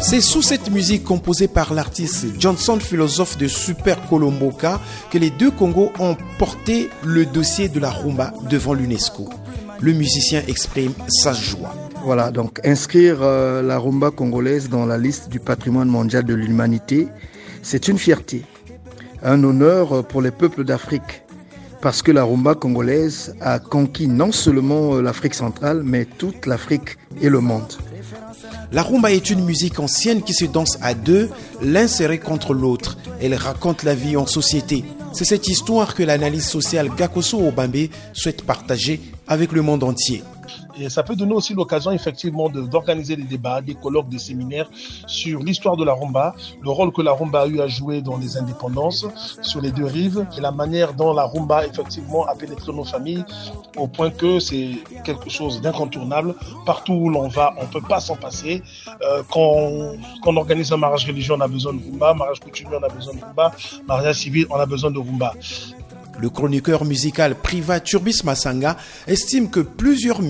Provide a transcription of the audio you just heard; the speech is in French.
C'est sous cette musique composée par l'artiste Johnson, philosophe de Super Colomboka, que les deux Congos ont porté le dossier de la rumba devant l'UNESCO. Le musicien exprime sa joie. Voilà, donc inscrire euh, la rumba congolaise dans la liste du patrimoine mondial de l'humanité, c'est une fierté, un honneur pour les peuples d'Afrique, parce que la rumba congolaise a conquis non seulement euh, l'Afrique centrale, mais toute l'Afrique et le monde. La rumba est une musique ancienne qui se danse à deux, l'un serré contre l'autre. Elle raconte la vie en société. C'est cette histoire que l'analyse sociale Gakoso Obambe souhaite partager avec le monde entier. Et ça peut donner aussi l'occasion effectivement d'organiser des débats, des colloques, des séminaires sur l'histoire de la rumba, le rôle que la rumba a eu à jouer dans les indépendances sur les deux rives et la manière dont la rumba effectivement a pénétré nos familles au point que c'est quelque chose d'incontournable. Partout où l'on va, on peut pas s'en passer. Euh, quand, quand on organise un mariage religieux, on a besoin de rumba. Mariage coutumier, on a besoin de rumba. Mariage civil, on a besoin de rumba. Le chroniqueur musical Priva Turbis Masanga estime que plusieurs